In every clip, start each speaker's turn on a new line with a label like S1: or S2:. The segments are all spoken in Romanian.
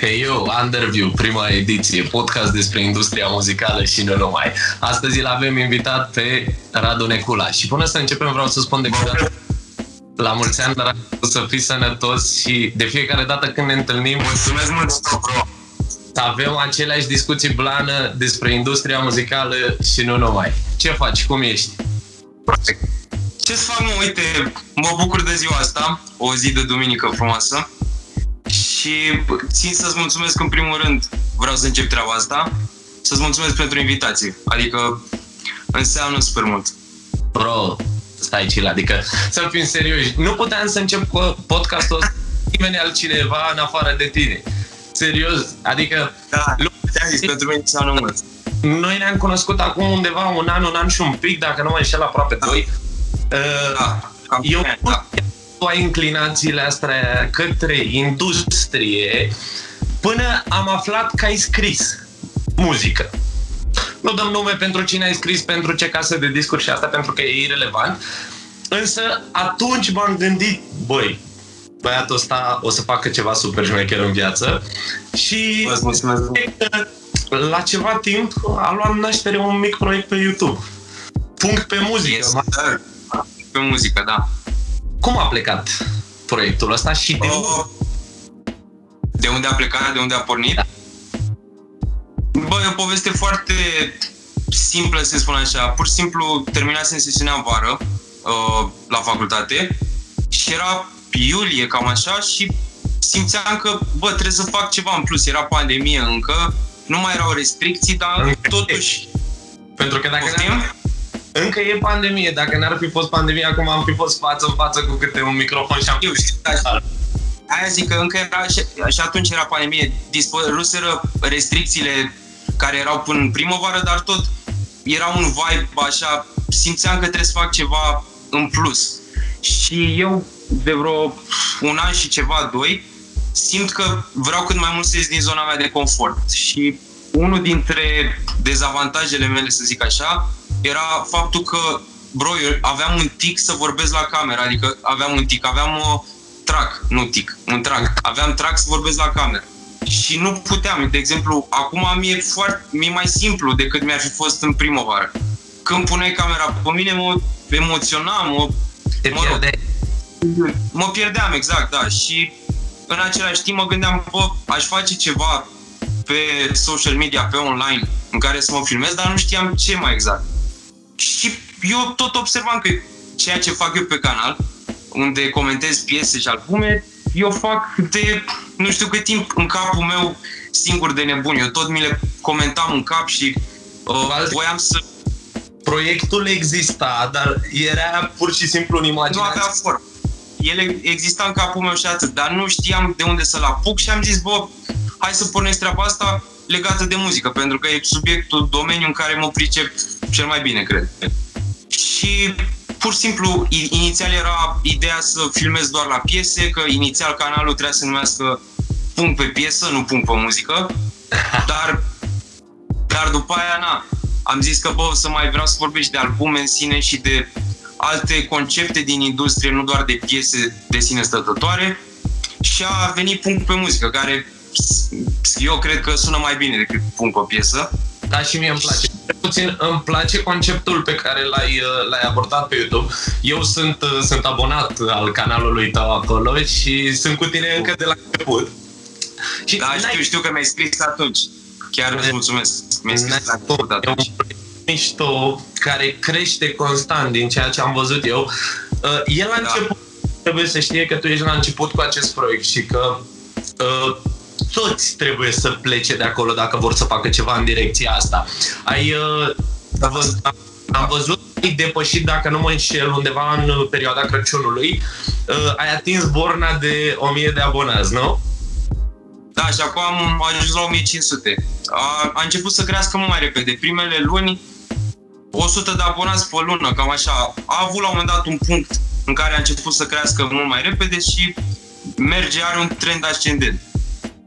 S1: Hei eu, Underview, prima ediție, podcast despre industria muzicală și nu numai. Astăzi îl avem invitat pe Radu Necula și până să începem vreau să spun de curând la mulți ani, Radu, să fii sănătos și de fiecare dată când ne întâlnim
S2: Mulțumesc mult, bro!
S1: să avem aceleași discuții blană despre industria muzicală și nu numai. Ce faci? Cum ești?
S2: Ce să fac, mă? Uite, mă bucur de ziua asta, o zi de duminică frumoasă. Și țin să-ți mulțumesc în primul rând, vreau să încep treaba asta, să-ți mulțumesc pentru invitație. Adică înseamnă super mult.
S1: Bro, stai chill, adică să fim serioși. Nu puteam să încep cu podcastul ăsta nimeni altcineva în afară de tine. Serios, adică
S2: Da, ți-am zis, pentru mine înseamnă mult.
S1: noi ne-am cunoscut acum undeva un an, un an și un pic, dacă nu mă înșel aproape doi. Uh,
S2: Da, cam
S1: Eu
S2: bine, da.
S1: Tu ai inclinațiile astea către industrie până am aflat că ai scris muzică. Nu dăm nume pentru cine ai scris, pentru ce casă de discuri și asta pentru că e irrelevant. Însă atunci m-am gândit, băi, băiatul ăsta o să facă ceva super șmecher în viață și
S2: Vă mulțumesc.
S1: la ceva timp a luat naștere un mic proiect pe YouTube. Punct pe muzică.
S2: Yes, da. Pe muzică, da.
S1: Cum a plecat proiectul ăsta și de unde?
S2: Oh, De unde a plecat, de unde a pornit?
S1: Da.
S2: Bă, e o poveste foarte simplă, să spun așa. Pur și simplu terminasem sesiunea în vară uh, la facultate și era iulie, cam așa, și simțeam că, bă, trebuie să fac ceva în plus. Era pandemie încă, nu mai erau restricții, dar
S1: Încă e.
S2: totuși...
S1: Pentru că dacă
S2: Poftim?
S1: N-ar- încă e pandemie, dacă n-ar fi fost pandemie, acum am fi fost față în față cu câte un microfon și am
S2: Eu știu, da, Aia zic că încă era și, și atunci era pandemie, dispăruseră restricțiile care erau până în primăvară, dar tot era un vibe așa, simțeam că trebuie să fac ceva în plus. Și eu de vreo un an și ceva, doi, simt că vreau cât mai mult să ies din zona mea de confort. Și unul dintre dezavantajele mele, să zic așa, era faptul că, bro, eu aveam un tic să vorbesc la cameră, adică aveam un tic, aveam o trac, nu tic, un trac. Aveam trac să vorbesc la cameră. Și nu puteam. De exemplu, acum mi-e, foarte, mi-e mai simplu decât mi-ar fi fost în primăvară. Când puneai camera pe mine, mă emoționam, mă,
S1: te
S2: mă rog,
S1: pierde.
S2: mă pierdeam, exact, da. Și în același timp mă gândeam, bă, aș face ceva pe social media, pe online, în care să mă filmez, dar nu știam ce mai exact. Și eu tot observam că ceea ce fac eu pe canal, unde comentez piese și albume, eu fac de nu știu cât timp în capul meu singur de nebun. Eu tot mi le comentam în cap și uh,
S1: Alții-
S2: voiam să
S1: Proiectul exista, dar era pur și simplu în
S2: nu
S1: imaginație.
S2: avea formă. Ele exista în capul meu și atât, dar nu știam de unde să-l apuc și am zis, bă, hai să pornesc treaba asta legată de muzică, pentru că e subiectul, domeniul în care mă pricep cel mai bine, cred. Și pur și simplu, i- inițial era ideea să filmez doar la piese, că inițial canalul trebuia să se numească punct pe piesă, nu punct pe muzică, dar, dar după aia, na, am zis că, bă, o să mai vreau să vorbesc de albume în sine și de alte concepte din industrie, nu doar de piese de sine stătătoare. Și a venit punct pe muzică, care s- eu cred că sună mai bine decât punct pe piesă.
S1: Da, și mie îmi place. Cel Puțin îmi place conceptul pe care l-ai, uh, l-ai abordat pe YouTube. Eu sunt, uh, sunt abonat al canalului tău acolo și sunt cu tine încă de la început. Și
S2: Da,
S1: n-ai-
S2: știu, știu că mi-ai scris atunci. Chiar îți mulțumesc. Mi-ai scris la început
S1: E un
S2: atunci.
S1: proiect mișto care crește constant din ceea ce am văzut eu. Uh, El la
S2: Da.
S1: început trebuie să știe că tu ești la început cu acest proiect și că uh, toți trebuie să plece de acolo dacă vor să facă ceva în direcția asta. Ai, uh, vă, am văzut că ai depășit, dacă nu mă înșel, undeva în uh, perioada Crăciunului, uh, ai atins borna de 1000 de abonați, nu?
S2: Da, și acum am ajuns la 1500. A, a început să crească mult mai repede. Primele luni, 100 de abonați pe lună, cam așa. A avut la un moment dat un punct în care a început să crească mult mai repede și merge, are un trend ascendent.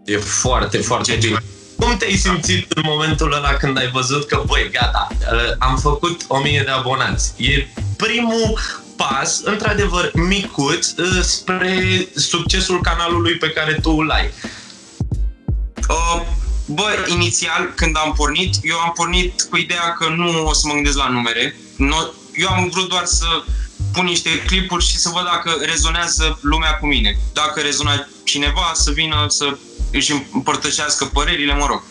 S1: E foarte, foarte
S2: Ce-
S1: bine. Cum te-ai simțit în momentul ăla când ai văzut că, băi, gata, uh, am făcut 1000 de abonați? E primul pas, într-adevăr, micuț, uh, spre succesul canalului pe care tu îl ai.
S2: Uh, bă, inițial, când am pornit, eu am pornit cu ideea că nu o să mă gândesc la numere. No, eu am vrut doar să pun niște clipuri și să văd dacă rezonează lumea cu mine. Dacă rezona cineva, să vină să își împărtășească părerile, mă rog.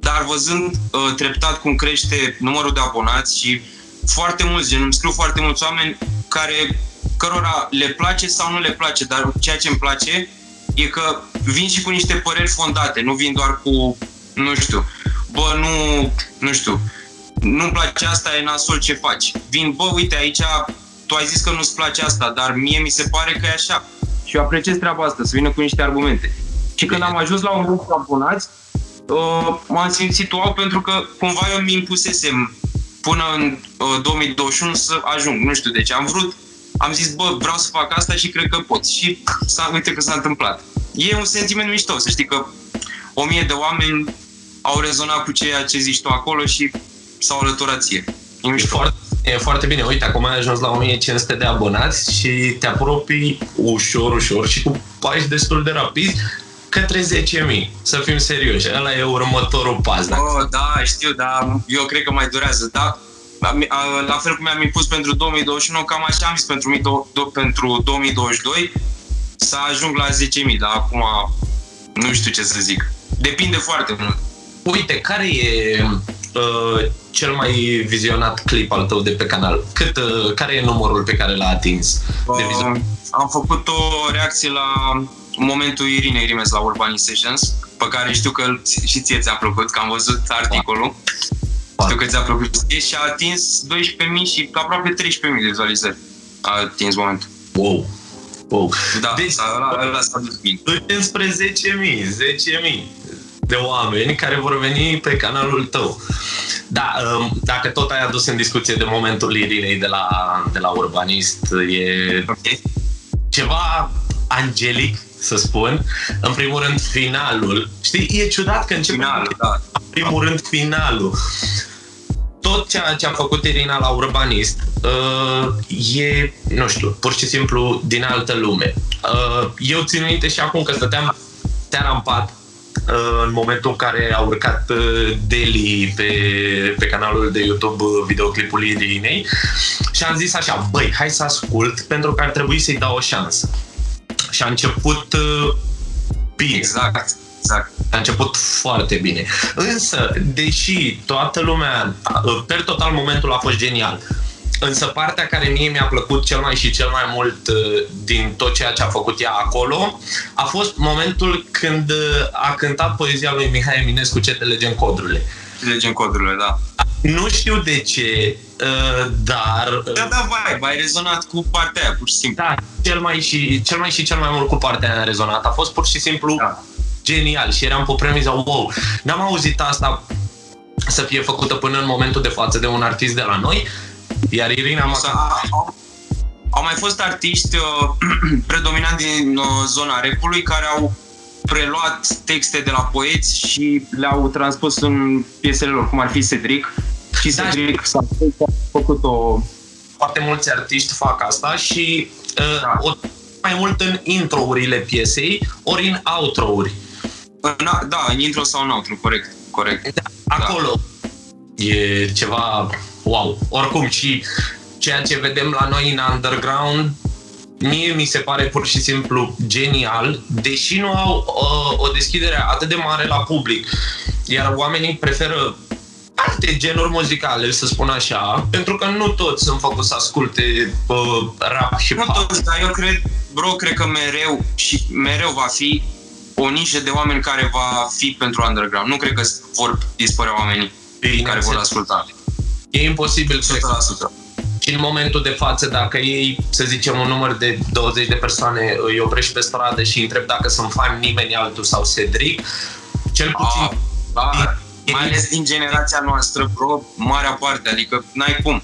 S2: Dar văzând uh, treptat cum crește numărul de abonați și foarte mulți, gen, îmi scriu foarte mulți oameni care, cărora le place sau nu le place, dar ceea ce îmi place e că vin și cu niște păreri fondate, nu vin doar cu, nu știu, bă, nu, nu știu, nu-mi place asta, e nasol ce faci. Vin, bă, uite, aici tu ai zis că nu-ți place asta, dar mie mi se pare că e așa. Și eu apreciez treaba asta, să vină cu niște argumente. Și când am ajuns la un grup de abonați, uh, m-am simțit wow pentru că cumva eu mi impusesem până în uh, 2021 să ajung. Nu știu de ce. Am vrut, am zis, bă, vreau să fac asta și cred că pot. Și s-a, uite că s-a întâmplat. E un sentiment mișto, să știi că o mie de oameni au rezonat cu ceea ce zici tu acolo și s-au alăturat ție.
S1: E mișto. Foarte, e foarte bine. Uite, acum ai ajuns la 1500 de abonați și te apropii ușor, ușor și cu pași destul de rapizi către 10.000. Să fim serioși, ăla e următorul pas.
S2: Dacă... Oh, da, știu, dar eu cred că mai durează. Da, la fel cum mi-am impus pentru 2021, cam așa am zis pentru, pentru 2022, să ajung la 10.000, dar acum nu știu ce să zic. Depinde foarte mult.
S1: Uite, care e uh, cel mai vizionat clip al tău de pe canal? Cât, uh, care e numărul pe care l-a atins de
S2: Uh, am făcut o reacție la momentul Irinei Rimes la Urban Sessions, pe care știu că și ție ți-a plăcut, că am văzut articolul. Da. Știu că ți-a plăcut și a atins 12.000 și aproape 13.000 de vizualizări. A atins momentul.
S1: Wow! Wow.
S2: Da, deci, ăla, ăla s-a dus bine.
S1: Înspre 10.000, 10.000 de oameni care vor veni pe canalul tău. Da, um, dacă tot ai adus în discuție de momentul Irinei de la, de la Urbanist, e okay. ceva angelic, să spun. În primul rând, finalul. Știi, e ciudat că începe
S2: finalul, da.
S1: în primul rând finalul. Tot ceea ce a făcut Irina la Urbanist uh, e, nu știu, pur și simplu din altă lume. Uh, eu țin minte și acum că stăteam seara în pat Uh, în momentul în care a urcat uh, Deli pe, pe canalul de YouTube uh, videoclipul Irinei și am zis așa, băi, hai să ascult pentru că ar trebui să-i dau o șansă. Și a început bine.
S2: Exact. Exact.
S1: A început foarte bine. Însă, deși toată lumea, per total momentul a fost genial, Însă partea care mie mi-a plăcut cel mai și cel mai mult uh, din tot ceea ce a făcut ea acolo a fost momentul când uh, a cântat poezia lui Mihai Eminescu Ce te legem codrurile.
S2: Ce legem codrurile, da.
S1: Nu știu de ce, uh, dar...
S2: Da, da, vai, ai rezonat cu partea aia, pur și simplu.
S1: Da, cel mai și cel mai, și cel mai mult cu partea aia a rezonat. A fost pur și simplu da. genial și eram pe premiza, wow, n-am auzit asta să fie făcută până în momentul de față de un artist de la noi iar Irina Maca...
S2: Au, au mai fost artiști uh, predominant din uh, zona repului care au preluat texte de la poeți și le-au transpus în piesele lor, cum ar fi Cedric. Și da, Cedric s-a făcut o...
S1: Foarte mulți artiști fac asta și uh, da. o, mai mult în intro-urile piesei, ori în outro-uri.
S2: În, da, în intro sau în outro, corect. corect. Da,
S1: acolo da. e ceva wow. Oricum, și ceea ce vedem la noi în underground, mie mi se pare pur și simplu genial, deși nu au uh, o deschidere atât de mare la public. Iar oamenii preferă alte genuri muzicale, să spun așa, pentru că nu toți sunt făcuți să asculte uh, rap și
S2: pop. Nu toți, dar eu cred, bro, cred că mereu și mereu va fi o nișă de oameni care va fi pentru underground. Nu cred că vor dispărea oamenii Bine, care vor asculta.
S1: E imposibil să și în momentul de față, dacă ei, să zicem, un număr de 20 de persoane îi oprești pe stradă și îi întreb dacă sunt fan nimeni altul sau Cedric, cel puțin... Ah,
S2: da, din, mai ales din generația noastră, bro, marea parte, adică n-ai cum.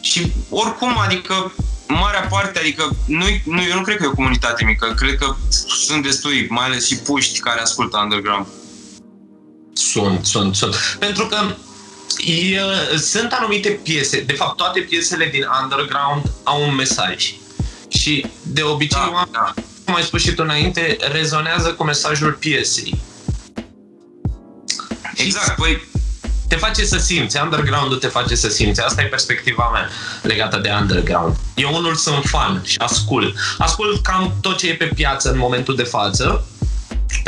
S2: Și oricum, adică marea parte, adică nu, nu, eu nu cred că e o comunitate mică, cred că sunt destui, mai ales și puști care ascultă underground.
S1: Sunt, sunt, sunt. Pentru că E, sunt anumite piese, de fapt toate piesele din underground au un mesaj. Și de obicei, da, da. cum ai spus și tu înainte, rezonează cu mesajul piesei.
S2: Exact, păi
S1: te face să simți, underground-ul te face să simți. Asta e perspectiva mea legată de underground. Eu unul sunt fan și ascult. Ascult cam tot ce e pe piață în momentul de față,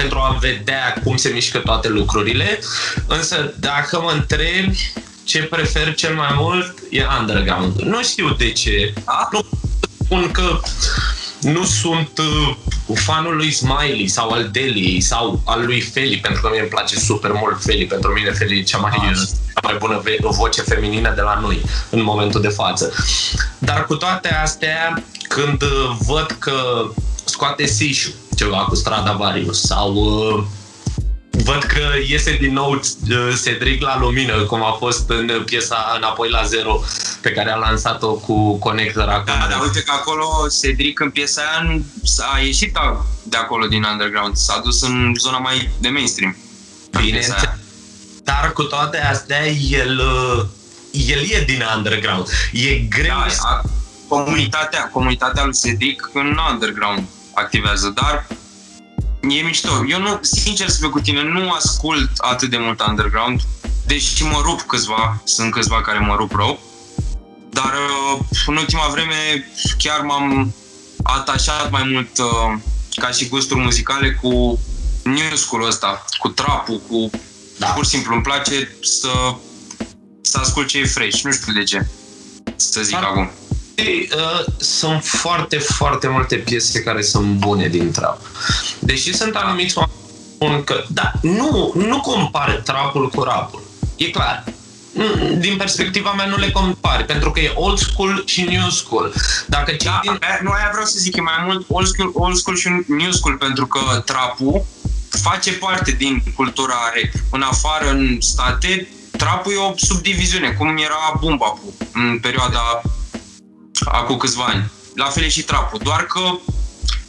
S1: pentru a vedea cum se mișcă toate lucrurile, însă dacă mă întrebi ce prefer cel mai mult, e underground. Nu știu de ce. Nu spun că nu sunt uh, fanul lui Smiley sau al Deli sau al lui Feli, pentru că mie îmi place super mult Feli. Pentru mine Feli e cea mai, ah. cea mai bună voce feminină de la noi în momentul de față. Dar cu toate astea, când uh, văd că scoate Sishu ceva cu Strada Varius sau uh, văd că iese din nou uh, Cedric la lumină, cum a fost în piesa Înapoi la zero, pe care a lansat-o cu Connector acum.
S2: Da, dar uite că acolo Cedric în piesa aia a ieșit de acolo din underground, s-a dus în zona mai de mainstream.
S1: Bine, dar cu toate astea, el, uh, el e din underground. E greu da,
S2: a, comunitatea, comunitatea lui Cedric în underground activează, dar e mișto. Eu nu, sincer să fiu cu tine, nu ascult atât de mult underground, deși mă rup câțiva, sunt câțiva care mă rup rău, dar uh, în ultima vreme chiar m-am atașat mai mult uh, ca și gusturi muzicale cu new school ăsta, cu trapul, cu... Da. Pur și simplu îmi place să, să ascult ce e fresh, nu știu de ce, să zic Dar, acum.
S1: Uh, sunt foarte, foarte multe piese care sunt bune din trap. Deși sunt anumiți oameni că, da, nu, nu compare trapul cu rapul. E clar. Din perspectiva mea nu le compari, pentru că e old school și new school. Dacă
S2: da, din... nu aia vreau să zic, e mai mult old school, old school și new school, pentru că trapul face parte din cultura rap. În afară, în state, trapul e o subdiviziune, cum era bumba în perioada acum câțiva ani. La fel e și trapul, doar că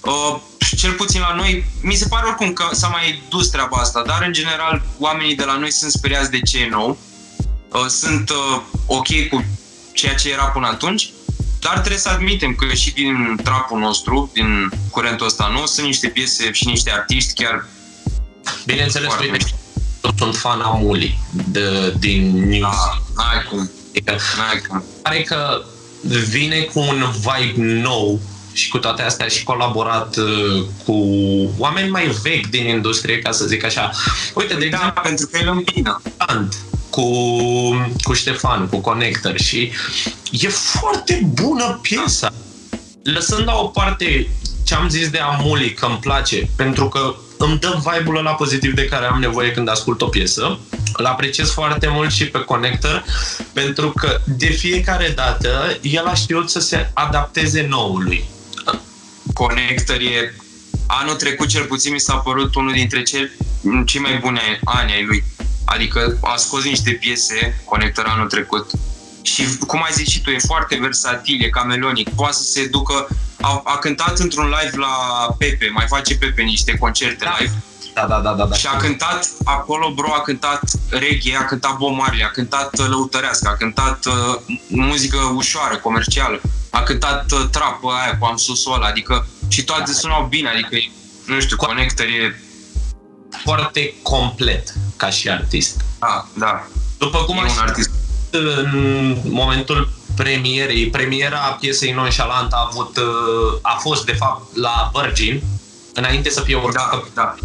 S2: uh, cel puțin la noi, mi se pare oricum că s-a mai dus treaba asta, dar în general oamenii de la noi sunt speriați de ce e nou, uh, sunt uh, ok cu ceea ce era până atunci, dar trebuie să admitem că și din trapul nostru, din curentul ăsta nou, sunt niște piese și niște artiști chiar
S1: Bineînțeles, uite, sunt fan Amuli de, din News.
S2: Da, n-ai cum. Adică, n-ai cum.
S1: Pare că vine cu un vibe nou și cu toate astea și colaborat uh, cu oameni mai vechi din industrie, ca să zic așa. Uite, de
S2: da, exemplu, pentru că el împină.
S1: Cu, cu Ștefan, cu Connector și e foarte bună piesa. Lăsând la o parte ce am zis de Amuli, că îmi place, pentru că îmi dă vibe-ul la pozitiv de care am nevoie când ascult o piesă. Îl apreciez foarte mult și pe Connector, pentru că de fiecare dată el a știut să se adapteze noului.
S2: Connector e anul trecut cel puțin mi s-a părut unul dintre cei, cei mai bune ani ai lui. Adică a scos niște piese, Connector anul trecut, și cum ai zis și tu, e foarte versatil, e camelonic, poate să se ducă, a, a cântat într-un live la Pepe, mai face Pepe niște concerte
S1: da.
S2: live.
S1: Da, da, da, da, da.
S2: Și a cântat acolo, bro, a cântat reggae, a cântat Bob Marley, a cântat uh, lăutărească, a cântat uh, muzică ușoară, comercială, a cântat uh, trap aia cu am ăla, adică și toate da. sunau bine, adică nu știu, Connector e
S1: foarte complet ca și artist.
S2: Da, da.
S1: După cum e
S2: un artist
S1: în momentul premierei, premiera piesei Nonchalant a avut, uh, a fost de fapt la Virgin, înainte să fie urcată
S2: da,
S1: da.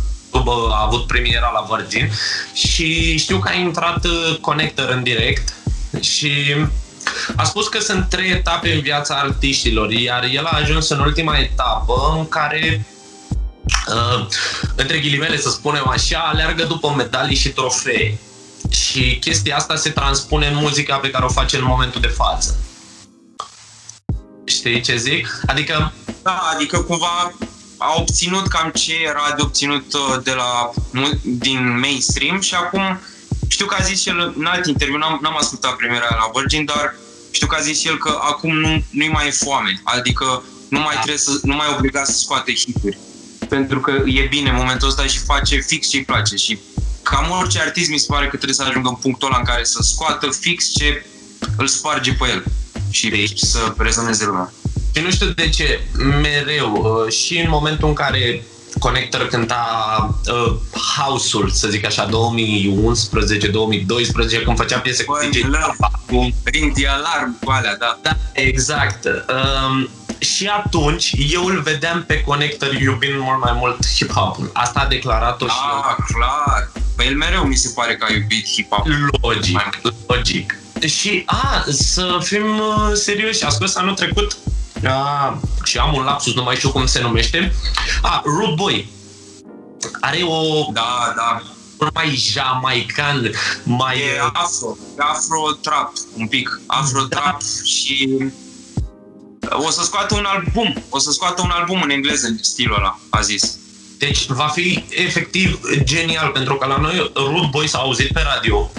S1: A avut premiera la Virgin și știu că a intrat uh, Connector în direct și a spus că sunt trei etape în viața artiștilor, iar el a ajuns în ultima etapă în care uh, între ghilimele să spunem așa, aleargă după medalii și trofee. Și chestia asta se transpune în muzica pe care o face în momentul de față. Știi ce zic? Adică...
S2: Da, adică cumva a obținut cam ce era de obținut uh, de la, din mainstream și acum știu că a zis el în alt interviu, n-am, n-am ascultat premiera la Virgin, dar știu că a zis el că acum nu, nu-i mai e foame, adică nu mai da. trebuie să, nu mai obliga să scoate hituri. Pentru că e bine în momentul ăsta și face fix ce-i place și cam orice artist mi se pare că trebuie să ajungă în punctul ăla în care să scoată fix ce îl sparge pe el și deci, să rezoneze lumea.
S1: Și nu știu de ce, mereu, uh, și în momentul în care Connector cânta uh, House-ul, să zic așa, 2011-2012, când făcea piese cu
S2: Băi,
S1: DJ
S2: love.
S1: cu
S2: Ring de alarm cu alea, da.
S1: Da, exact. Um, și atunci eu îl vedeam pe Connector iubind mult mai mult hip-hop-ul. Asta a declarat-o și
S2: Ah, clar. Păi el mereu mi se pare că a iubit hip-hop.
S1: logic, logic. Și, a, să fim uh, serioși, a scos anul trecut a, și am un lapsus, nu mai știu cum se numește. A, Rude Boy. Are o
S2: Da, da.
S1: mai jamaican, mai...
S2: E afro, e afro-trap, un pic. Afro-trap și o să scoată un album, o să scoată un album în engleză în stilul ăla, a zis.
S1: Deci va fi efectiv genial, pentru că la noi Rude Boy s-a auzit pe radio.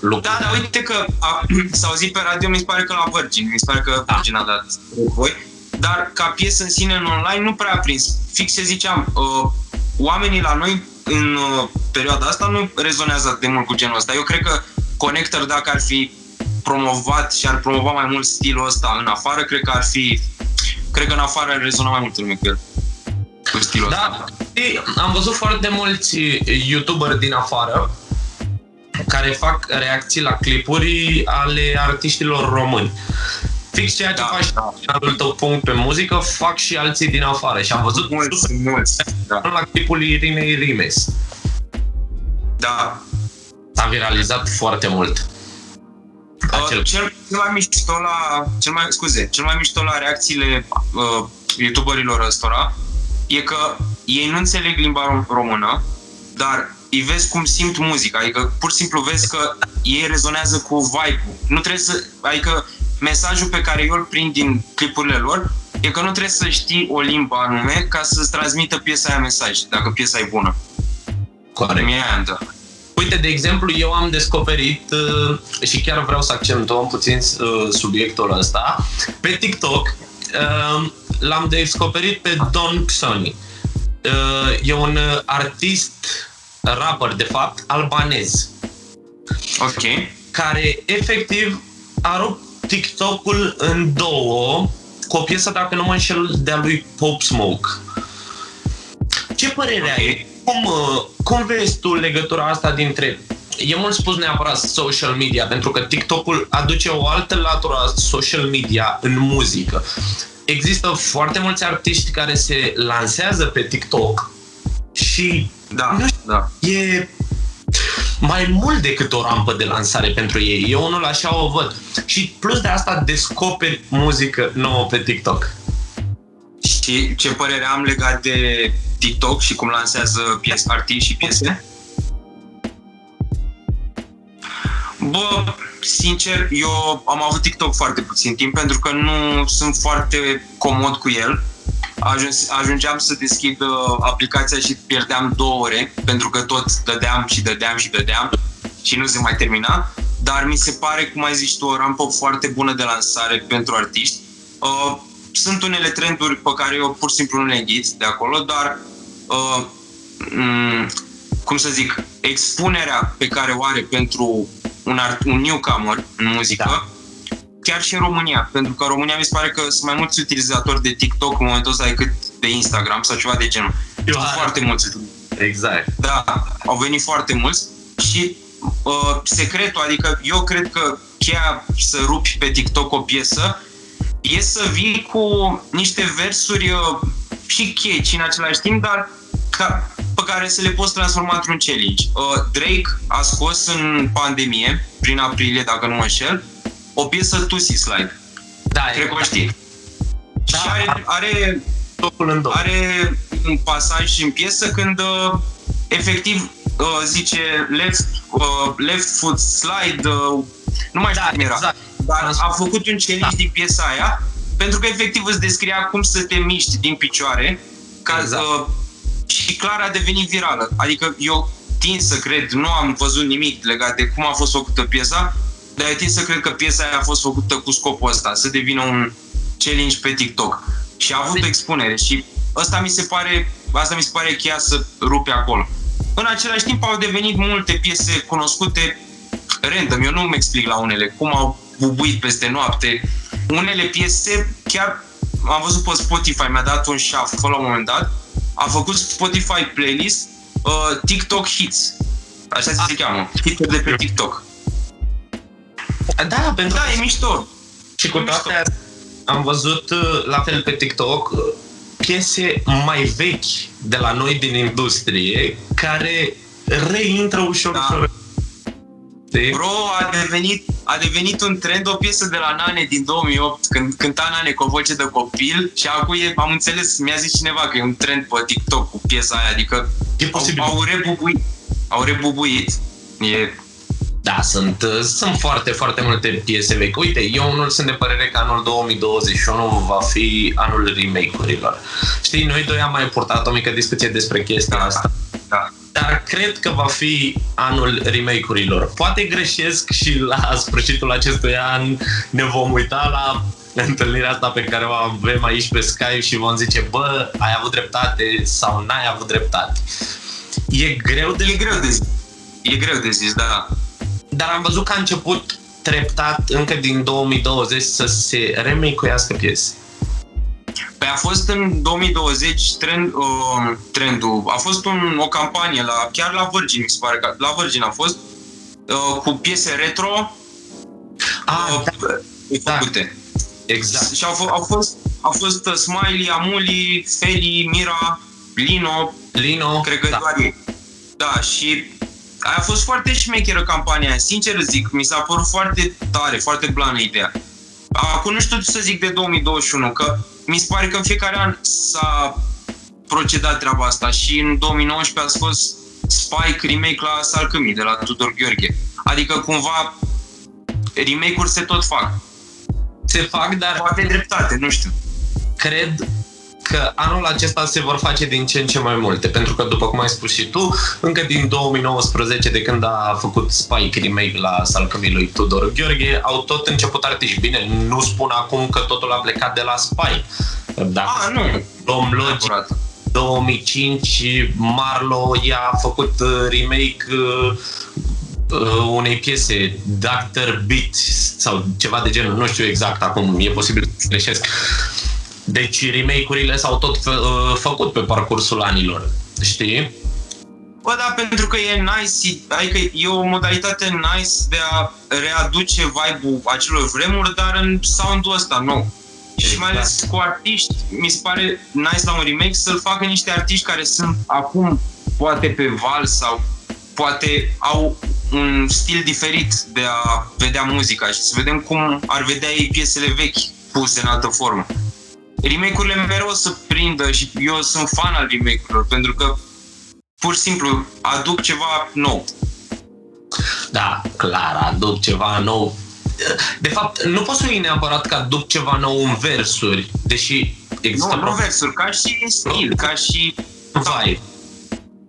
S1: Lucru.
S2: Da, dar uite că a, s-a auzit pe radio, mi se pare că la Virgin, mi se pare că Virgin a dat voi, dar ca piesă în sine în online nu prea a prins. Fix ce ziceam, uh, oamenii la noi în uh, perioada asta nu rezonează atât de mult cu genul ăsta. Eu cred că Connector, dacă ar fi promovat și ar promova mai mult stilul ăsta în afară, cred că ar fi... Cred că în afară ar rezona mai mult lume cu el. Cu stilul ăsta.
S1: Da, știi, am văzut foarte mulți youtuberi din afară care fac reacții la clipuri ale artiștilor români. Fix ceea ce
S2: Da,
S1: faci
S2: da.
S1: da. tău punct pe muzică, fac și alții din afară. Și am văzut
S2: Mulți, sunt mulți. Da.
S1: la clipul Irinei Rimes.
S2: da.
S1: S-a viralizat foarte mult. Acel...
S2: Uh, cel, cel mai mișto la cel mai scuze, cel mai mișto la reacțiile uh, youtuberilor ăstora e că ei nu înțeleg limba rom- română, dar îi vezi cum simt muzica, adică pur și simplu vezi că ei rezonează cu vibe-ul. Nu trebuie să, adică mesajul pe care eu îl prind din clipurile lor e că nu trebuie să știi o limbă anume ca să-ți transmită piesa aia mesaj, dacă piesa e bună.
S1: Corect.
S2: Mie aia îmi dă.
S1: Uite, de exemplu, eu am descoperit uh, și chiar vreau să accentuăm puțin uh, subiectul ăsta. Pe TikTok uh, l-am descoperit pe Don Xoni. Uh, e un uh, artist, rapper de fapt, albanez,
S2: Ok.
S1: care efectiv a rupt TikTok-ul în două cu o piesă, dacă nu mă înșel, de-a lui Pop Smoke. Ce părere
S2: Ok.
S1: ai? Cum, uh, cum vezi tu legătura asta dintre... E mult spus neapărat social media, pentru că TikTok-ul aduce o altă latură a social media în muzică. Există foarte mulți artiști care se lansează pe TikTok și
S2: Da,
S1: Nu știu.
S2: da.
S1: e mai mult decât o rampă de lansare pentru ei. Eu unul așa o văd. Și plus de asta descoperi muzică nouă pe TikTok.
S2: Și ce părere am legat de TikTok și cum lansează piese, artiști și piese? Bă, sincer, eu am avut TikTok foarte puțin timp pentru că nu sunt foarte comod cu el. Ajuns, ajungeam să deschid uh, aplicația și pierdeam două ore pentru că tot dădeam și dădeam și dădeam și nu se mai termina. Dar mi se pare, cum ai zis tu, o rampă foarte bună de lansare pentru artiști. Uh, sunt unele trenduri pe care eu pur și simplu nu le înghit de acolo, dar uh, m- cum să zic, expunerea pe care o are pentru un, art, un newcomer în muzică,
S1: Da.
S2: Chiar și în România, pentru că în România mi se pare că sunt mai mulți utilizatori de TikTok în momentul ăsta decât de Instagram sau ceva de genul.
S1: Eu
S2: Sunt
S1: are-
S2: foarte mulți.
S1: Exact.
S2: Da, au venit foarte mulți și uh, secretul, adică eu cred că cheia să rupi pe TikTok o piesă e să vii cu niște versuri uh, și catchy în același timp, dar ca, pe care să le poți transforma într-un challenge. Uh, Drake a scos în pandemie, prin aprilie, dacă nu mă înșel, o piesă Tusi Slide.
S1: Da,
S2: Cred că o știi.
S1: Da.
S2: Și are, are
S1: TikTok-ul în două.
S2: are un pasaj în piesă când uh, efectiv uh, zice left, uh, left foot slide, uh, nu mai știu
S1: Da,
S2: cum era,
S1: exact.
S2: dar a făcut un challenge
S1: Da.
S2: din piesa aia pentru că efectiv îți descria cum să te miști din picioare ca,
S1: Exact.
S2: uh, și clar a devenit virală. Adică eu tind să cred, nu am văzut nimic legat de cum a fost făcută piesa, dar eu tind să cred că piesa aia a fost făcută cu scopul ăsta, să devină un challenge pe TikTok. Și a avut o expunere și asta mi se pare, asta mi se pare cheia să rupe acolo. În același timp au devenit multe piese cunoscute random, eu nu-mi explic la unele cum au bubuit peste noapte. Unele piese chiar am văzut pe Spotify, mi-a dat un shuffle la un moment dat, a făcut Spotify playlist uh, TikTok Hits. Așa se cheamă. Hituri de pe TikTok.
S1: Da, pentru
S2: Da, e mișto.
S1: Și cu
S2: E
S1: toate
S2: mișto.
S1: astea, am văzut uh, la fel pe TikTok uh, piese mai vechi de la noi din industrie care reintră ușor,
S2: Da.
S1: ușor. Știi?
S2: Bro, a devenit, a devenit un trend o piesă de la Nane din 2008, când cânta Nane cu o voce de copil și acum e, am înțeles, mi-a zis cineva că e un trend pe TikTok cu piesa aia, adică
S1: E
S2: au,
S1: posibil.
S2: au rebubuit. Au rebubuit. E,
S1: Da, sunt, uh, sunt foarte, foarte multe piese vechi. Uite, eu unul sunt de părere că anul 2021 va fi anul remake-urilor. Știi, noi doi am mai purtat o mică discuție despre chestia asta.
S2: da.
S1: Dar cred că va fi anul remake-urilor. Poate greșesc și la sfârșitul acestui an ne vom uita la întâlnirea asta pe care o avem aici pe Skype și vom zice, bă, ai avut dreptate sau n-ai avut dreptate. E greu de
S2: E greu de zis. E greu de zis, da.
S1: Dar am văzut că a început treptat încă din 2020 să se remake-uiască piese.
S2: Păi a fost în 2020 trend, uh, trendul, a fost un, o campanie la, chiar la Virgin, mi se pare că la Virgin a fost, uh, cu piese retro
S1: Ah,
S2: uh,
S1: da,
S2: făcute.
S1: exact.
S2: Și au, f- au fost, au fost uh, Smiley, Amuli, Feli, Mira, Lino,
S1: Lino,
S2: cred că
S1: da.
S2: doar ei. Da, și a fost foarte șmecheră campania aia. Sincer zic, mi s-a părut foarte tare, foarte blană ideea. Acum nu știu ce să zic de 2021, că mi se pare că în fiecare an s-a procedat treaba asta și în 2019 a scos Spike remake la Salcâmii de la Tudor Gheorghe. Adică cumva remake-uri se tot fac.
S1: Se fac, dar
S2: Poate dreptate, nu știu.
S1: cred că anul acesta se vor face din ce în ce mai multe, pentru că, după cum ai spus și tu, încă din 2019, de când a făcut Spike remake la Salcămii lui Tudor Gheorghe, au tot început artiști. Bine, nu spun acum că totul a plecat de la Spike. Dacă
S2: Ah, nu.
S1: luăm logic,
S2: Neapărat.
S1: 2005, Marlo i-a făcut uh, remake uh, uh, unei piese, Dr. Beat sau ceva de genul, nu știu exact acum, e posibil să greșesc. Deci remake-urile s-au tot fă, uh, făcut pe parcursul anilor, știi?
S2: Bă, da, pentru că e nice, adică e o modalitate nice de a readuce vibe-ul acelor vremuri, dar în sound-ul ăsta nou. Și mai ales cu artiști, mi se pare nice la un remake să-l facă niște artiști care sunt acum poate pe val sau poate au un stil diferit de a vedea muzica și să vedem cum ar vedea ei piesele vechi puse în altă formă. Remake-urile mereu o să prindă și eu sunt fan al remake-urilor pentru că pur și simplu aduc ceva nou.
S1: Da, clar, aduc ceva nou. De fapt, nu poți să iei neapărat că aduc ceva nou în versuri, deși există
S2: Nu, nu versuri, ca și stil, ca și...
S1: vibe.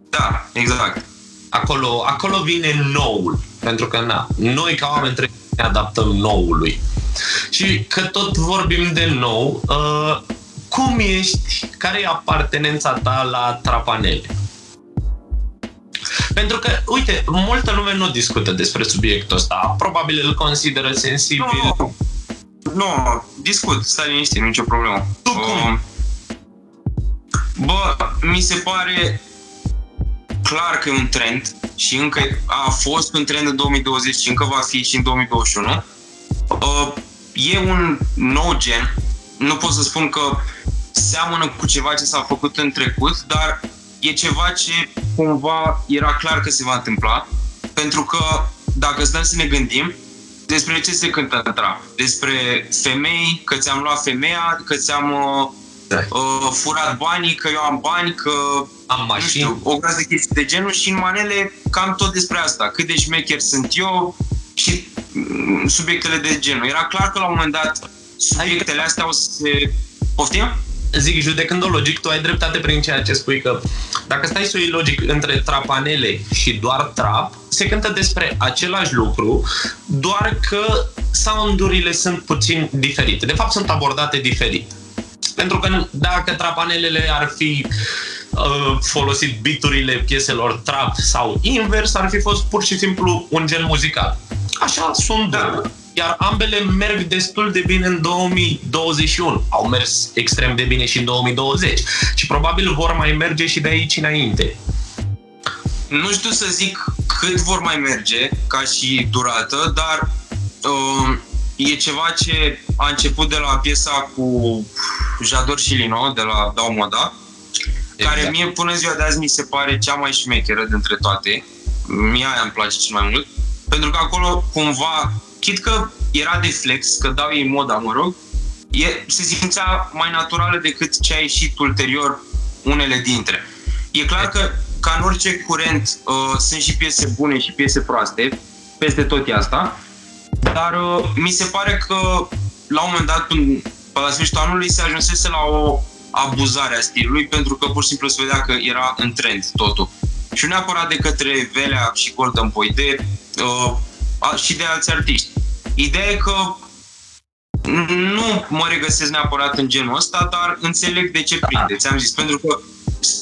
S2: Da, exact.
S1: Acolo, acolo vine noul. Pentru că, na, noi ca oameni trebuie să ne adaptăm noului. Și că tot vorbim de nou, uh, cum ești, care e apartenența ta la trapanele? Pentru că, uite, multă lume nu discută despre subiectul ăsta. Probabil îl consideră sensibil.
S2: Nu, nu, discut, stai liniștit, nicio problemă.
S1: Tu cum?
S2: Um, Bă, mi se pare clar că e un trend și încă a fost un trend în 2020 și încă va fi și în 2021. Uh, E un nou gen, nu pot să spun că seamănă cu ceva ce s-a făcut în trecut, dar e ceva ce cumva era clar că se va întâmpla, pentru că dacă stăm să ne gândim, despre ce se cântă în trap? Despre femei, că ți-am luat femeia, că ți-am uh,
S1: Da.
S2: uh, furat banii, că eu am bani, că
S1: Am
S2: nu
S1: mașini.
S2: știu, o grămadă de chestii de genul și în manele cam tot despre asta. Cât de șmecher sunt eu și mm, subiectele de genul. Era clar că la un moment dat subiectele astea o să se... Poftim?
S1: zic, judecând-o logic, tu ai dreptate prin ceea ce spui că dacă stai să o iei logic între trapanele și doar trap, se cântă despre același lucru, doar că soundurile sunt puțin diferite. De fapt, sunt abordate diferit. Pentru că dacă trapanelele ar fi uh, folosit biturile pieselor trap sau invers, ar fi fost pur și simplu un gen muzical. Așa sunt
S2: Da.
S1: două. iar ambele merg destul de bine în 2021. Au mers extrem de bine și în 2020 și probabil vor mai merge și de aici înainte.
S2: Nu știu să zic cât vor mai merge ca și durată, dar uh, e ceva ce a început de la piesa cu Jador și Lino, de la Dau Moda, exact. care mie până ziua de azi mi se pare cea mai șmecheră dintre toate. Mie aia îmi place cel mai mult. Pentru că acolo cumva, chit că era de flex, că dau ei moda, mă rog, e, se simțea mai naturală decât ce a ieșit ulterior unele dintre. E clar că, ca în orice curent, uh, sunt și piese bune și piese proaste, peste tot e asta, dar uh, mi se pare că la un moment dat, în, pe la sfârșitul anului, se ajunsese la o abuzare a stilului, pentru că pur și simplu se vedea că era în trend totul. Și nu neapărat de către Velea și Golden Boy, de, uh, și de alți artiști. Ideea e că nu mă regăsesc neapărat în genul ăsta, dar înțeleg de ce prinde, ți-am zis, pentru că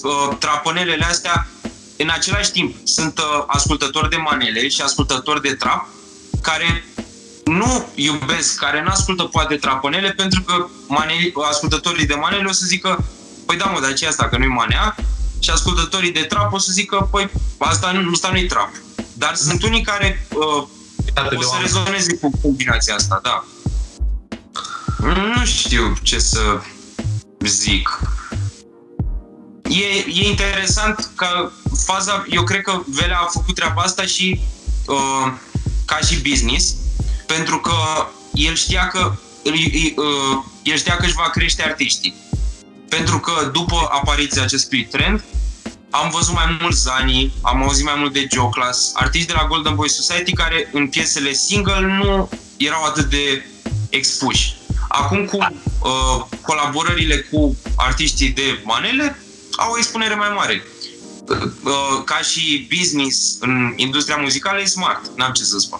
S2: uh, traponelele astea, în același timp, sunt uh, ascultători de manele și ascultători de trap, care nu iubesc, care nu ascultă poate traponele, pentru că manele, ascultătorii de manele o să zică, păi da mă, dar ce asta, că nu-i manea? Și ascultătorii de trap o să zică, păi asta nu, asta nu-i trap. Dar sunt unii care uh, o să rezoneze cu combinația asta, da. Nu știu ce să zic. E, e interesant că faza, eu cred că Velea a făcut treaba asta și uh, ca și business, pentru că el știa că uh, el știa că își va crește artiștii. Pentru că după apariția acestui trend, am văzut mai mult Zani, am auzit mai mult de Joe Class, artiști de la Golden Boy Society care în piesele single nu erau atât de expuși. Acum cu uh, colaborările cu artiștii de manele au o expunere mai mare. Uh, uh, ca și business în industria muzicală e smart, n-am ce să spun.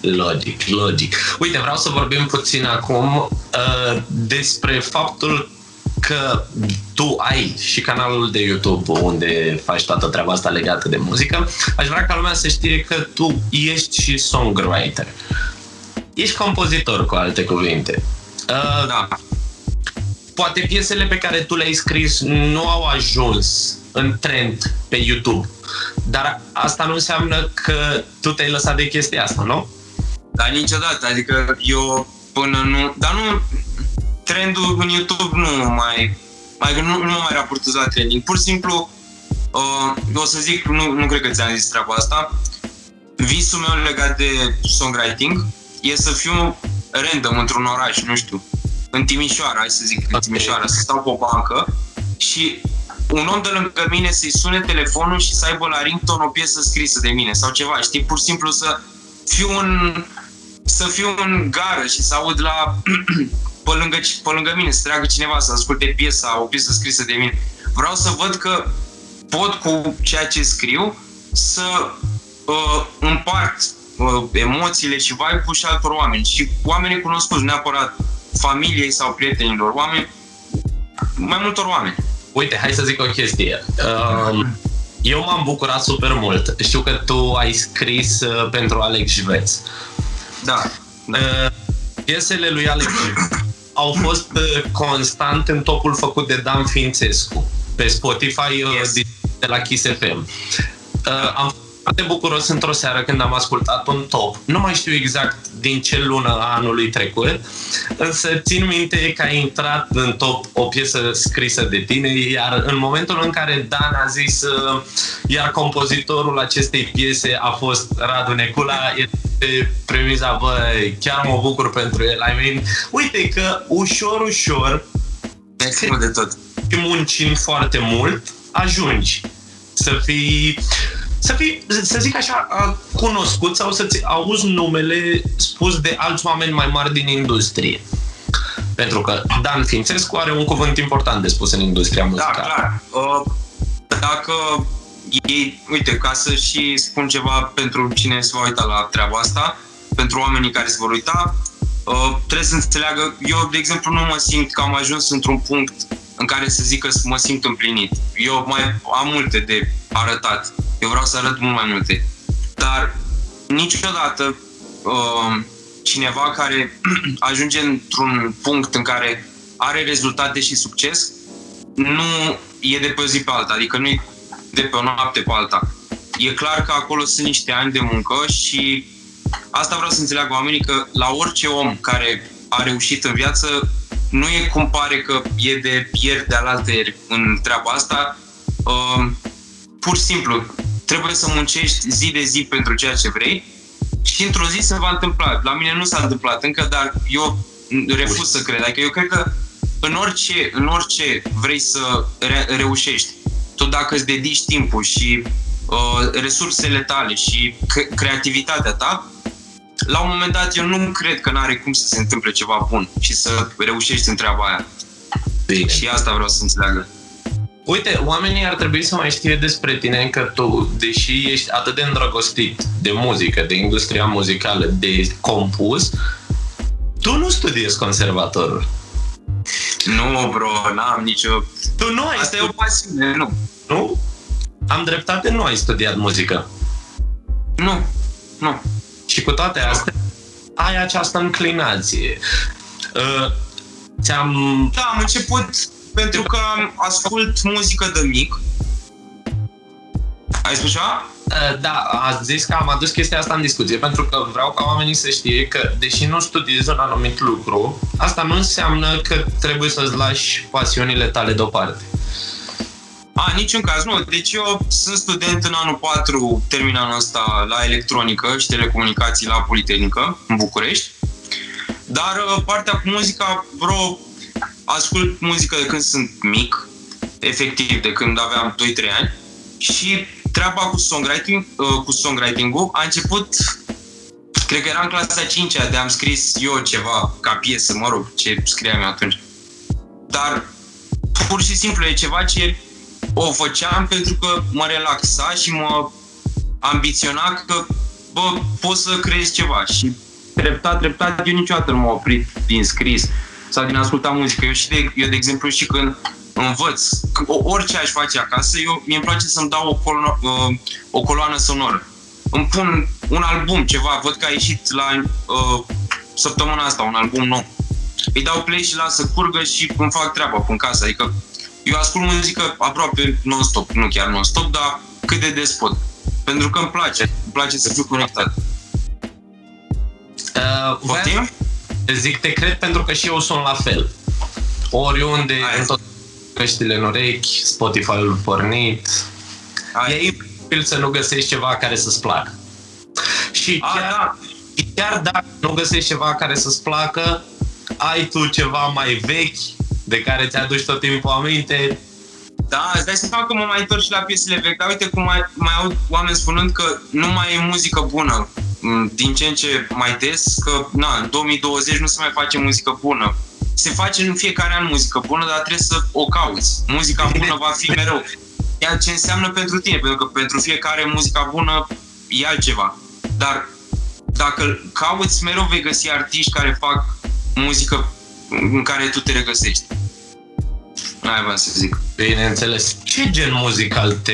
S1: Logic, logic. Uite, vreau să vorbim puțin acum uh, despre faptul că tu ai și canalul de YouTube unde faci toată treaba asta legată de muzică, aș vrea ca lumea să știe că tu ești și songwriter. Ești compozitor, cu alte cuvinte. Uh, da. Poate piesele pe care tu le-ai scris nu au ajuns în trend pe YouTube, dar asta nu înseamnă că tu te-ai lăsat de chestia asta, nu?
S2: Da, niciodată. Adică eu până nu... Dar nu... Trendul în YouTube nu mai... mai nu, nu mai raportez la trending. Pur și simplu, uh, o să zic, nu, nu cred că ți-am zis treaba asta, visul meu legat de songwriting e să fiu random într-un oraș, nu știu, în Timișoara, hai să zic, în Timișoara, să stau pe o bancă și un om de lângă mine să-i sune telefonul și să aibă la ringtone o piesă scrisă de mine sau ceva, știi, pur și simplu să fiu un, să fiu în gară și să aud la pe lângă, pe lângă mine, să treacă cineva să asculte piesa, o piesă scrisă de mine. Vreau să văd că pot cu ceea ce scriu să uh, împart uh, emoțiile și vibe-ul și altor oameni. Și oamenii cunoscuți, neapărat familiei sau prietenilor, oameni, mai multor oameni.
S1: Uite, hai să zic o chestie. Uh, eu m-am bucurat super mult. Știu că tu ai scris uh, pentru Alex Jveț.
S2: Da. da. Uh,
S1: piesele lui Alex au fost uh, constant în topul făcut de Dan Fințescu pe Spotify uh, yes. de la Kiss FM. Uh, am foarte bucuros într-o seară când am ascultat un top. Nu mai știu exact din ce lună a anului trecut, însă țin minte că a intrat în top o piesă scrisă de tine, iar în momentul în care Dan a zis, uh, iar compozitorul acestei piese a fost Radu Necula, este premiza, bă, chiar mă bucur pentru el. I mean, uite că ușor, ușor,
S2: de tot.
S1: și muncind foarte mult, ajungi să fii să fii, să zic așa, cunoscut sau să-ți auzi numele spus de alți oameni mai mari din industrie. Pentru că Dan Fințescu are un cuvânt important de spus în industria muzicală.
S2: Da, clar. Uh, dacă ei, uite, ca să și spun ceva pentru cine se va uita la treaba asta, pentru oamenii care se vor uita, uh, trebuie să înțeleagă, eu, de exemplu, nu mă simt că am ajuns într-un punct în care să zic că mă simt împlinit. Eu mai am multe de arătat eu vreau să arăt mult mai multe. Dar niciodată uh, cineva care ajunge într-un punct în care are rezultate și succes, nu e de pe o zi pe alta, adică nu e de pe o noapte pe alta. E clar că acolo sunt niște ani de muncă și asta vreau să înțeleagă oamenii că la orice om care a reușit în viață, nu e cum pare că e de ieri de alaltă în treaba asta. Uh, pur și simplu, trebuie să muncești zi de zi pentru ceea ce vrei și într-o zi se va întâmpla. La mine nu s-a întâmplat încă, dar eu refuz să cred. Adică eu cred că în orice, în orice vrei să re- reușești, tu dacă îți dedici timpul și uh, resursele tale și creativitatea ta, la un moment dat eu nu cred că n-are cum să se întâmple ceva bun și să reușești în treaba aia. Bine. Și asta vreau să înțeleagă.
S1: Uite, oamenii ar trebui să mai știe despre tine că tu, deși ești atât de îndrăgostit de muzică, de industria muzicală, de compus, tu nu studiezi conservatorul.
S2: Nu, bro, n-am nicio...
S1: Tu nu ai
S2: Asta studi... e o pasiune, nu.
S1: Nu? Am dreptate, nu ai studiat muzică.
S2: Nu, nu.
S1: Și cu toate astea, ai această înclinație. Uh, ți-am...
S2: Da, am început pentru că ascult muzică de mic. Ai spus ceva?
S1: Uh, da, a zis că am adus chestia asta în discuție pentru că vreau ca oamenii să știe că, deși nu studiezi un anumit lucru, asta nu înseamnă că trebuie să-ți lași pasiunile tale deoparte.
S2: A, niciun caz, nu. Deci eu sunt student în anul 4, termin anul ăsta la electronică și telecomunicații la Politehnică, în București. Dar uh, partea cu muzica, bro, ascult muzică de când sunt mic, efectiv, de când aveam 2-3 ani. Și treaba cu songwriting, uh, cu songwriting-ul a început cred că era în clasa 5 de am scris eu ceva ca piesă, mă rog, ce scriam eu atunci. Dar pur și simplu e ceva ce o făceam pentru că mă relaxa și mă ambiționa că, bă, pot să creez ceva. Și treptat, treptat, eu niciodată nu m-am oprit din scris sau din asculta muzică. Eu, și de, eu, de exemplu, și când învăț, orice aș face acasă, eu, mi-e place să-mi dau o, colo- uh, o coloană sonoră. Îmi pun un album, ceva, văd că a ieșit la uh, săptămâna asta un album nou. Îi dau play și las să curgă și îmi fac treaba în casă. Adică eu ascult muzică aproape non-stop, nu chiar non-stop, dar cât de des pot. Pentru că îmi place, îmi place să fiu conectat.
S1: Uh, Poftim? Zic te cred pentru că și eu sunt la fel. Oriunde, Aia. în tot căștile în urechi, Spotify-ul pornit. Aia. E imposibil să nu găsești ceva care să-ți placă. Și
S2: A, chiar, da.
S1: chiar dacă nu găsești ceva care să-ți placă, ai tu ceva mai vechi de care ți-aduci tot timpul aminte.
S2: Da, îți dai seama că mă mai întorc și la piesele vechi, dar uite cum mai, mai au oameni spunând că nu mai e muzică bună. Mm, din ce în ce mai des, că na, în 2020 nu se mai face muzică bună. Se face în fiecare an muzică bună, dar trebuie să o cauți. Muzica bună va fi mereu. Iar ce înseamnă pentru tine, pentru că pentru fiecare muzica bună e altceva. Dar dacă cauți, mereu vei găsi artiști care fac muzică în care tu te regăsești. Aia vreau să zic.
S1: Bineînțeles. Ce gen muzical te,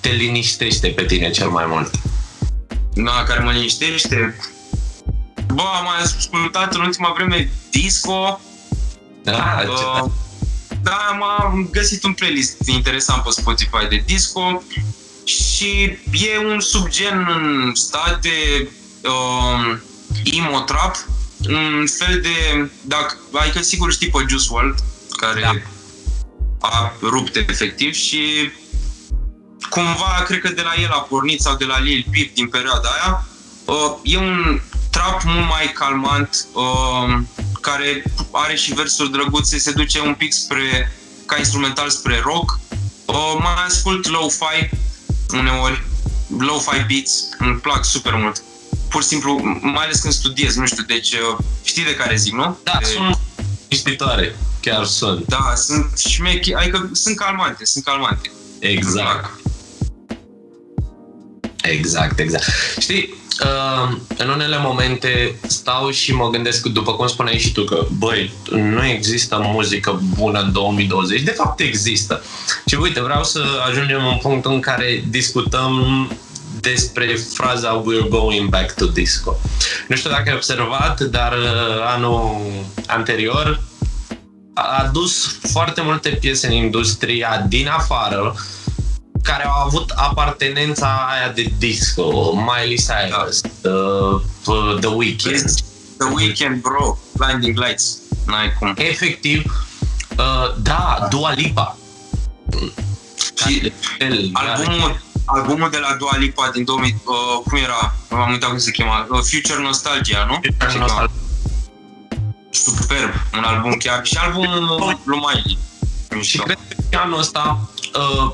S1: te liniștește pe tine cel mai mult?
S2: Da, care mă liniștește? Bă, am mai ascultat în ultima vreme disco.
S1: Da, uh,
S2: da, am găsit un playlist interesant pe Spotify de disco și e un subgen în state uh, emo trap un fel de, dacă, adică sigur știi pe Juice WRLD, care da. a rupt efectiv și cumva cred că de la el a pornit sau de la Lil Peep din perioada aia. Uh, e un trap mult mai calmant, uh, care are și versuri drăguțe, se duce un pic spre, ca instrumental spre rock. Uh, mai ascult lo-fi uneori, lo-fi beats, îmi plac super mult pur și simplu, mai ales când studiez, nu știu, deci uh, știi de care zic, nu?
S1: Da,
S2: de...
S1: sunt ispitoare, chiar sunt.
S2: Da, sunt șmechi, adică sunt calmante, sunt calmante.
S1: Exact. Exact, exact. Știi, uh, în unele momente stau și mă gândesc, după cum spuneai și tu, că, băi, nu există muzică bună în 2020. De fapt există. Și uite, vreau să ajungem în punctul în care discutăm despre fraza We're going back to disco. Nu știu dacă ai observat, dar uh, anul anterior a adus foarte multe piese în industria din afară care au avut apartenența aia de disco, Miley Cyrus, da. uh, The Weeknd.
S2: The Weeknd, bro, Blinding Lights, n-ai cum.
S1: Efectiv, uh, da, Dua Lipa.
S2: Și albumul, albumul de la Dua Lipa din 2000, uh, cum era? Am uitat cum se chema. Uh, Future Nostalgia, nu? Future Nostalgia. Superb, un album chiar. Și albumul lui Miley.
S1: Și cred că anul ăsta uh,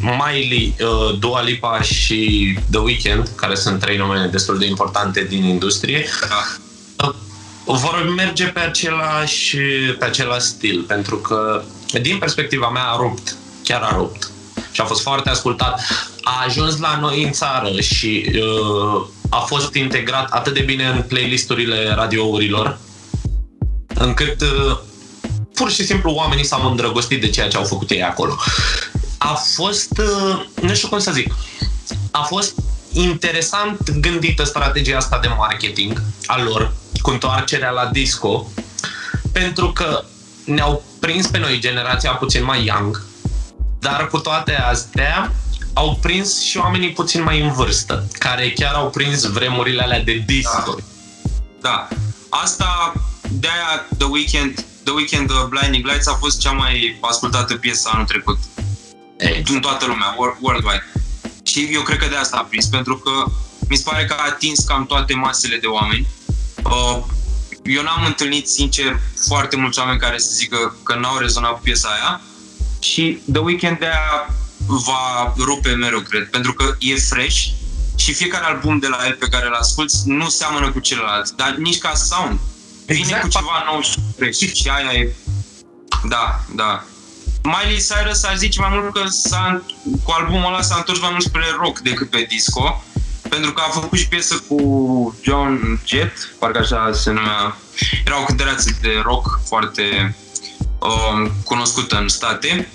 S1: Miley, uh, Dua Lipa și The Weeknd, care sunt trei nume destul de importante din industrie, da. uh, vor merge pe același, pe același stil, pentru că din perspectiva mea a rupt, chiar a rupt și a fost foarte ascultat. A ajuns la noi în țară și uh, a fost integrat atât de bine în playlisturile radiourilor, încât uh, pur și simplu oamenii s-au îndrăgostit de ceea ce au făcut ei acolo a fost, uh, nu știu cum să zic, a fost interesant gândită strategia asta de marketing a lor cu întoarcerea la disco, pentru că ne-au prins pe noi generația puțin mai young, dar cu toate astea au prins și oamenii puțin mai în vârstă, care chiar au prins vremurile alea de disco.
S2: Da. da. Asta, de-aia The Weeknd, The Weeknd The Blinding Lights a fost cea mai ascultată piesă anul trecut din toată lumea, worldwide. Și eu cred că de asta a prins, pentru că mi se pare că a atins cam toate masele de oameni. Uh, eu n-am întâlnit, sincer, foarte mulți oameni care să zică că n-au rezonat cu piesa aia și The Weeknd de aia va rupe mereu, cred, pentru că e fresh și fiecare album de la el pe care îl asculti nu seamănă cu celălalt, dar nici ca sound. Vine exact. cu ceva nou și fresh și aia e... Da, da. Miley Cyrus ar zice mai mult că s-a, cu albumul ăla s-a întors mai mult spre rock decât pe disco, pentru că a făcut și piesă cu John Jett, parcă așa se numea. Era o cântăreață de rock foarte um, cunoscută în state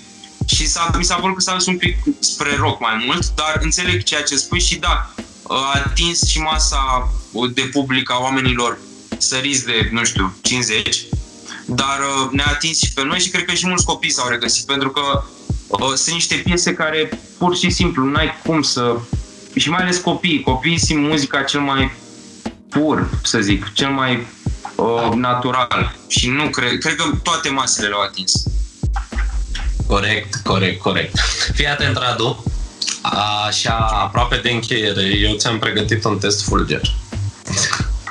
S2: și s-a, mi s-a părut că s-a dus un pic spre rock mai mult, dar înțeleg ceea ce spui și da, a atins și masa de public a oamenilor săriți de, nu știu, 50 dar uh, ne-a atins și pe noi și cred că și mulți copii s-au regăsit, pentru că uh, sunt niște piese care pur și simplu n-ai cum să... Și mai ales copiii. Copiii simt muzica cel mai pur, să zic, cel mai uh, natural. Și nu cred, cred că toate masele le-au atins.
S1: Corect, corect, corect. Fii atent, Radu. Așa, aproape de încheiere, eu ți-am pregătit un test fulger.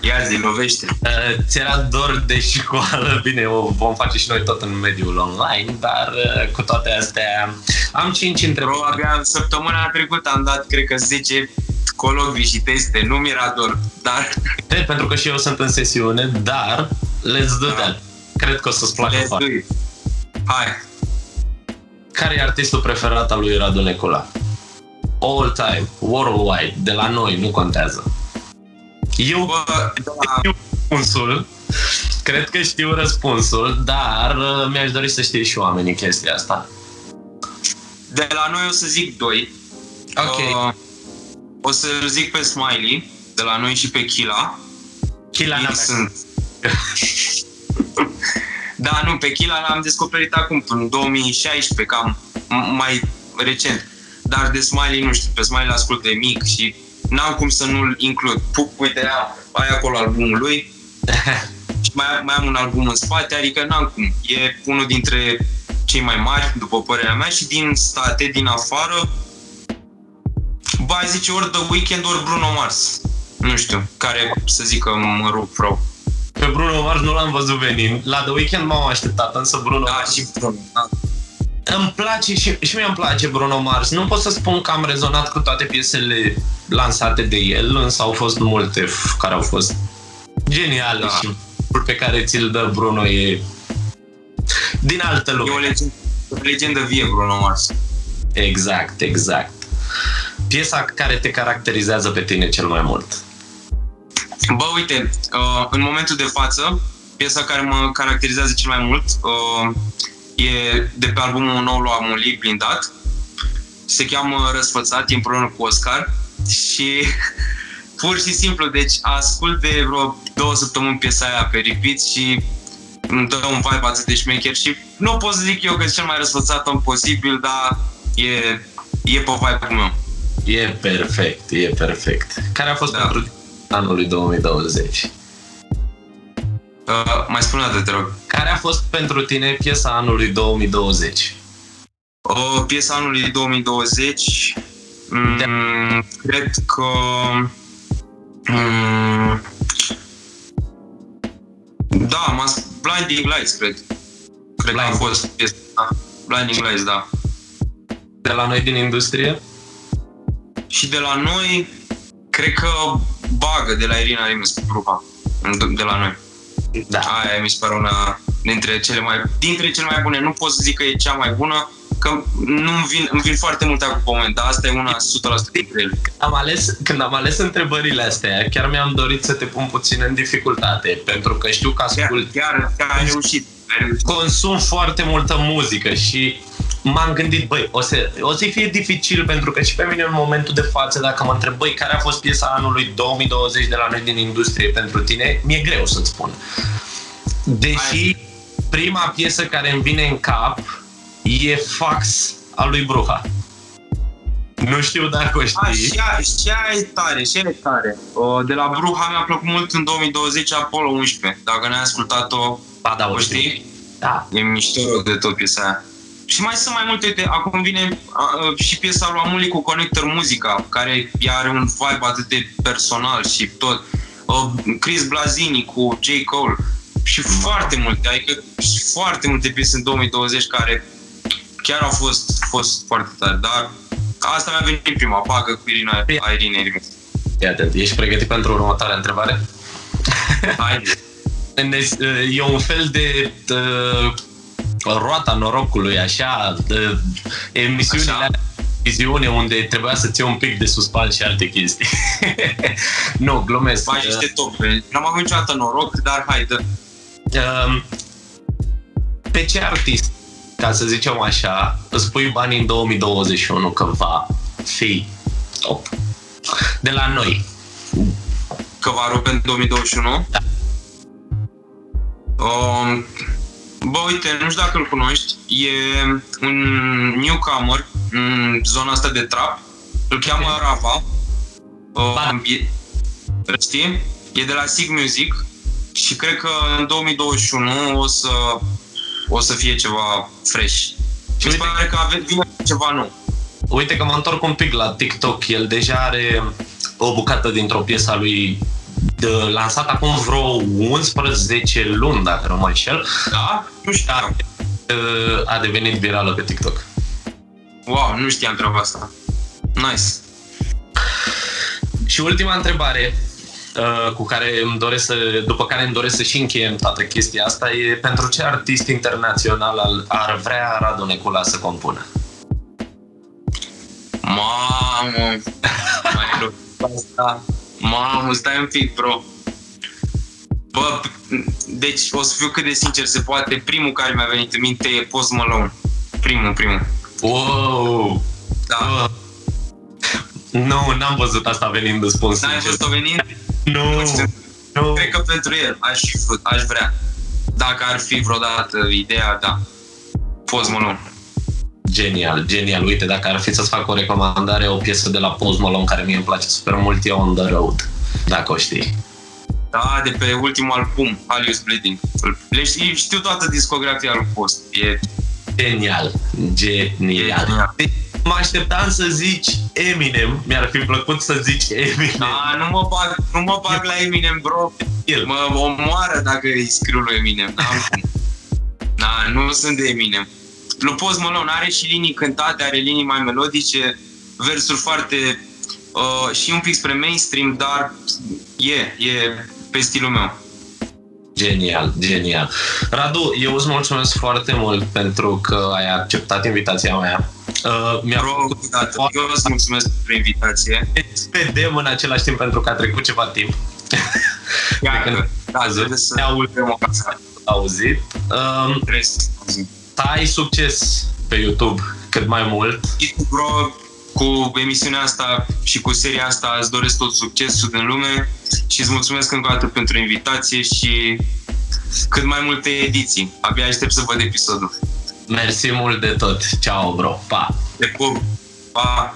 S2: Ia zi, lovește. Uh,
S1: ți era dor de școală, bine, o vom face și noi tot în mediul online, dar uh, cu toate astea am 5 întrebări. Bro,
S2: abia săptămâna trecută am dat, cred că 10 colocvii și teste, nu mi-era dor, dar...
S1: De, pentru că și eu sunt în sesiune, dar let's do da. that. Cred că o să-ți placă foarte.
S2: Hai.
S1: Care e artistul preferat al lui Radu Necola? All time, worldwide, de la noi, nu contează. Eu Bă, da. știu răspunsul, cred că știu răspunsul, dar uh, mi-aș dori să știe și oamenii chestia asta.
S2: De la noi o să zic doi.
S1: Ok. Uh,
S2: o să zic pe Smiley, de la noi și pe Kila.
S1: Kila n
S2: sunt. da, nu, pe Kila l-am descoperit acum, în 2016, cam mai recent. Dar de Smiley nu știu, pe Smiley l-ascult de mic și n-am cum să nu-l includ. Pup, uite, ai acolo albumul lui și mai, mai am un album în spate, adică n-am cum. E unul dintre cei mai mari, după părerea mea, și din state, din afară, ba, zice ori The Weeknd, ori Bruno Mars. Nu știu, care să zic că mă rup rău.
S1: Pe Bruno Mars nu l-am văzut venind. La The Weeknd m-am așteptat, însă Bruno
S2: da, Mars... și Bruno, da.
S1: Îmi place și, și mie îmi place Bruno Mars. Nu pot să spun că am rezonat cu toate piesele lansate de el, însă au fost multe care au fost geniale da. și pe care ți-l dă Bruno e din altă lume.
S2: E o legendă, o legendă vie Bruno Mars.
S1: Exact, exact. Piesa care te caracterizează pe tine cel mai mult.
S2: Bă, uite, uh, în momentul de față, piesa care mă caracterizează cel mai mult uh, e de pe albumul nou lui Amuli, Blindat. Se cheamă Răsfățat, e împreună cu Oscar și pur și simplu, deci ascult de vreo două săptămâni piesa aia pe repeat și îmi dă un vibe atât de șmecher și nu pot să zic eu că e cel mai răsfățat om posibil, dar e, e pe vibe-ul meu.
S1: E perfect, e perfect. Care a fost
S2: Da.
S1: pentru anul lui 2020?
S2: Uh, mai spune o dată, te rog.
S1: Care a fost pentru tine piesa anului 2020?
S2: O piesa anului 2020, mm, cred că... Mm, da, m Blinding Lights, cred. Cred că a
S1: Blinding.
S2: fost piesa. da. Blinding Lights, da.
S1: De la noi din industrie?
S2: Și de la noi, cred că Bagă de la Irina Remus cu Bruha. De la noi.
S1: Da.
S2: Aia mi se pare una dintre cele mai, dintre cele mai bune. Nu pot să zic că e cea mai bună, că nu îmi vin, îmi vin foarte multe acum pe moment, dar asta e una 100% dintre ele.
S1: Am ales, când am ales întrebările astea, chiar mi-am dorit să te pun puțin în dificultate, pentru că știu că
S2: Chiar,
S1: ascult,
S2: chiar, chiar ai reușit. Ai reușit.
S1: Consum foarte multă muzică și m-am gândit, băi, o să, o să fie dificil pentru că și pe mine în momentul de față, dacă mă întreb, băi, care a fost piesa anului 2020 de la noi din industrie pentru tine, mi-e greu să-ți spun. Deși prima piesă care îmi vine în cap e Fax al lui Bruha. Nu știu dacă o
S2: A,
S1: știi.
S2: și aia, și aia e tare, și aia e tare. O, de la Bruha mi-a plăcut mult în 2020 Apollo 11. Dacă ne-ai ascultat-o,
S1: Ba, da,
S2: o
S1: o știu.
S2: știi?
S1: Da.
S2: E mișto rău de tot piesa aia. Și mai sunt mai multe, uite, acum vine a, a, și piesa lui Amuli cu Connector Muzica, care ea are un vibe atât de personal și tot. A, Chris Blazini cu J. Cole și foarte multe, adică și foarte multe piese în 2020 care chiar au fost, fost foarte tare, dar asta mi-a venit prima, bagă cu Irina, Irina Remix.
S1: Iată, ești pregătit pentru următoarea întrebare?
S2: Haide.
S1: Ne- E un fel de uh, roata norocului, așa, de emisiunile
S2: Așa.
S1: alea de viziune unde trebuia să ții un pic de suspans și alte chestii. nu, glumesc.
S2: Faci niște tope. N-am avut niciodată noroc, dar haide.
S1: Uh, pe ce artist, ca să zicem așa, îți pui bani în 2021 că va fi top? De la noi.
S2: că va rupe în 2021.
S1: Da.
S2: Um, bă, uite, nu știu dacă îl cunoști, e un newcomer în zona asta de trap, îl cheamă
S1: Ok.
S2: Rava.
S1: Ba.
S2: Um, e, știi? E de la Sig Music și cred că în 2021 o să, o să fie ceva fresh. Și mi se
S1: uite-
S2: pare că ave- vine ceva nou.
S1: Uite că mă întorc un pic la TikTok. El deja are o bucată dintr-o piesă a lui de, lansat acum vreo 11 luni, dacă nu mă înșel,
S2: Da? Nu știam.
S1: uh, a devenit virală pe TikTok.
S2: Wow, nu știam treaba asta. Nice.
S1: Și ultima întrebare uh, cu care îmi doresc să, după care îmi doresc să și încheiem toată chestia asta e pentru ce artist internațional al- ar vrea Radu Necula să compună?
S2: Mamă, mai rău. Asta. Mamă, stai un pic, bro. Bă, deci o să fiu cât de sincer se poate. Primul care mi-a venit în minte e Post Malone. Primul, primul.
S1: Wow!
S2: Da.
S1: Uh, nu, n-am văzut asta venind în spun
S2: N-ai
S1: sincer.
S2: văzut-o venind?
S1: Nu,
S2: Nu știu.
S1: nu.
S2: Cred că pentru el aș, fi, făcut- aș vrea. Dacă ar fi vreodată ideea, da. Post Malone.
S1: Genial, genial. Uite, dacă ar fi să-ți fac o recomandare, o piesă de la Post Malone care mie îmi place super mult, e On The Road, dacă o știi.
S2: Da, de pe ultimul album, Alius Bleeding. Le știu, știu toată discografia lui Post. E,
S1: Genial,
S2: e
S1: genial.
S2: genial.
S1: Mă așteptam să zici Eminem, mi-ar fi plăcut să zici Eminem.
S2: Da, nu mă bag, nu mă bag la Eminem, bro.
S1: El.
S2: Mă omoară dacă îi scriu lui Eminem. N-am cum. Da, nu sunt de Eminem. Lui Post Malone are și linii cântate, are linii mai melodice, versuri foarte... Uh, și un pic spre mainstream, dar e, e pe stilul meu.
S1: Genial, genial. Radu, eu îți mulțumesc foarte mult pentru că ai acceptat invitația mea. Uh, mi-a
S2: Bro,
S1: făcut
S2: dată. Eu îți mulțumesc pentru invitație.
S1: vedem în același timp pentru că a trecut ceva timp.
S2: Iată, da,
S1: Văzut?
S2: trebuie să
S1: Ne auzim.
S2: avem ocazia.
S1: Auzit. Um,
S2: Trebuie să auzim.
S1: Să ai succes pe YouTube cât mai mult.
S2: Bro, cu emisiunea asta și cu seria asta îți doresc tot succesul din lume și îți mulțumesc încă o dată pentru invitație și cât mai multe ediții. Abia aștept să văd episodul.
S1: Mersi mult de tot. Ciao, bro. Pa!
S2: Te pup! Pa!